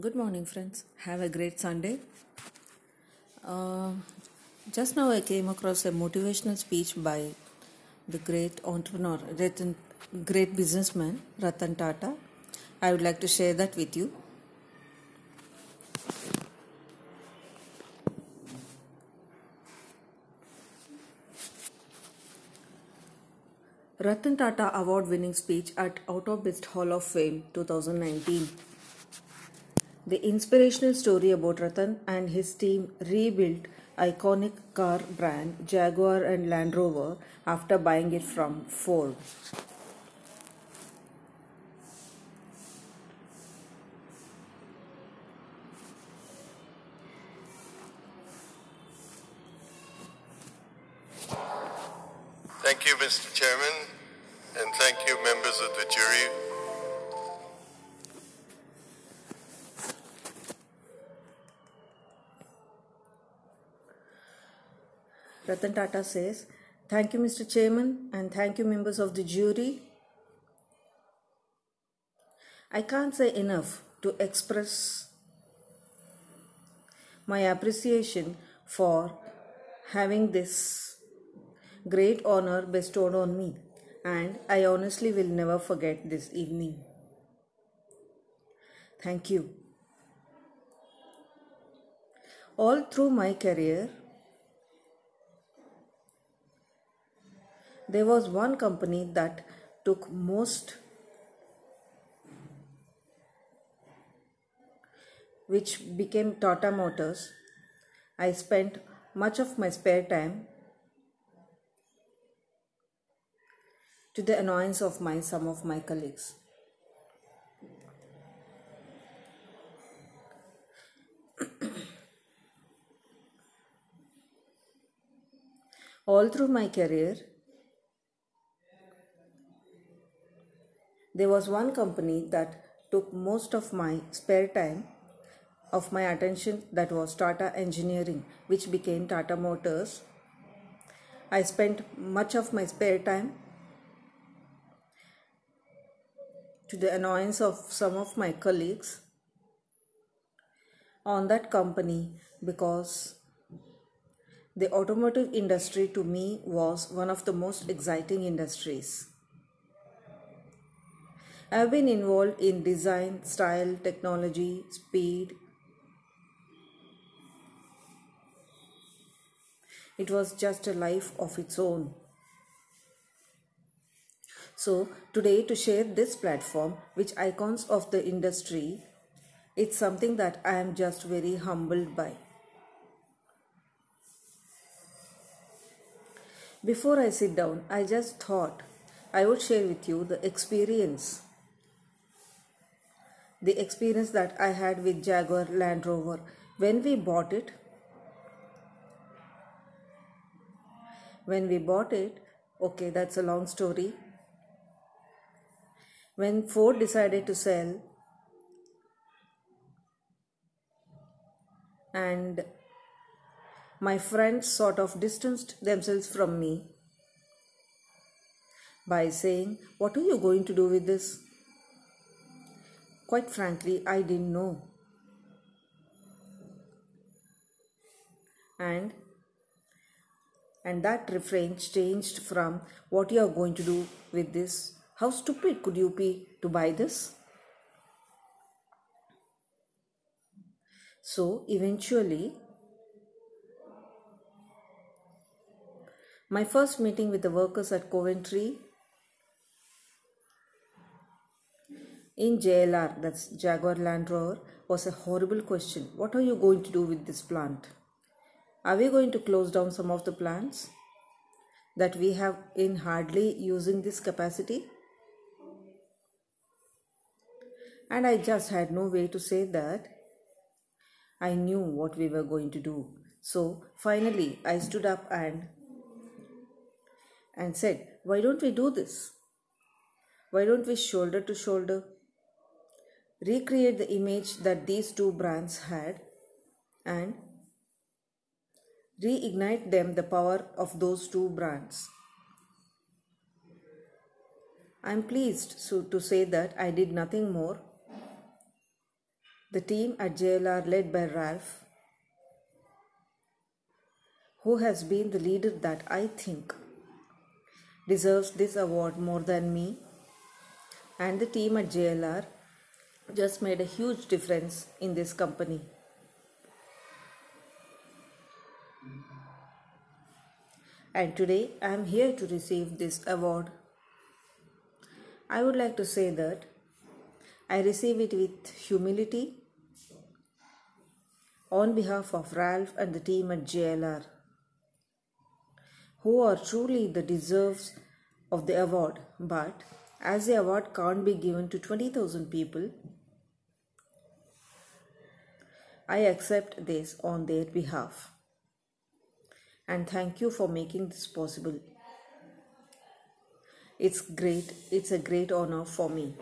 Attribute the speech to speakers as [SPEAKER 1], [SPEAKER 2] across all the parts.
[SPEAKER 1] Good morning, friends. Have a great Sunday. Uh, just now, I came across a motivational speech by the great entrepreneur, great businessman Ratan Tata. I would like to share that with you. Ratan Tata Award winning speech at Out of Best Hall of Fame 2019. The inspirational story about Ratan and his team rebuilt iconic car brand Jaguar and Land Rover after buying it from Ford.
[SPEAKER 2] Thank you, Mr. Chairman, and thank you, members of the jury.
[SPEAKER 1] Ratan Tata says, Thank you, Mr. Chairman, and thank you, members of the jury. I can't say enough to express my appreciation for having this great honor bestowed on me, and I honestly will never forget this evening. Thank you. All through my career, there was one company that took most which became Tata Motors. I spent much of my spare time to the annoyance of my some of my colleagues. All through my career, there was one company that took most of my spare time of my attention that was Tata Engineering, which became Tata Motors. I spent much of my spare time to the annoyance of some of my colleagues on that company because the automotive industry to me was one of the most exciting industries. I've been involved in design, style, technology, speed. It was just a life of its own. So, today, to share this platform, which icons of the industry, it's something that I am just very humbled by. Before I sit down, I just thought I would share with you the experience. The experience that I had with Jaguar Land Rover when we bought it. When we bought it, okay, that's a long story. When Ford decided to sell, and my friends sort of distanced themselves from me by saying, What are you going to do with this? Quite frankly, I didn't know. And and that refrain changed from what you are going to do with this. How stupid could you be to buy this? So eventually, my first meeting with the workers at Coventry in JLR, that's Jaguar Land Rover, was a horrible question. What are you going to do with this plant? Are we going to close down some of the plants that we have in hardly using this capacity? And I just had no way to say that. I knew what we were going to do. So finally, I stood up and and said, Why don't we do this? Why don't we shoulder to shoulder recreate the image that these two brands had and reignite them the power of those two brands? I am pleased so to say that I did nothing more The team at JLR, led by Ralph, who has been the leader that I think deserves this award more than me, and the team at JLR just made a huge difference in this company. And today I am here to receive this award. I would like to say that I receive it with humility on behalf of Ralph and the team at JLR, who are truly the deserves of the award. But as the award can't be given to 20,000 people, I accept this on their behalf. And thank you for making this possible. It's great, it's a great honor for me.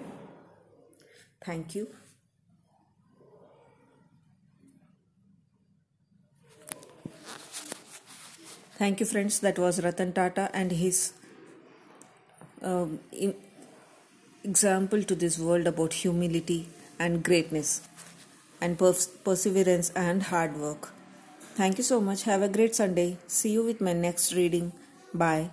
[SPEAKER 1] Thank you. Thank you, friends. That was Ratan Tata and his um, example to this world about humility and greatness and pers- perseverance and hard work. Thank you so much. Have a great Sunday. See you with my next reading. Bye.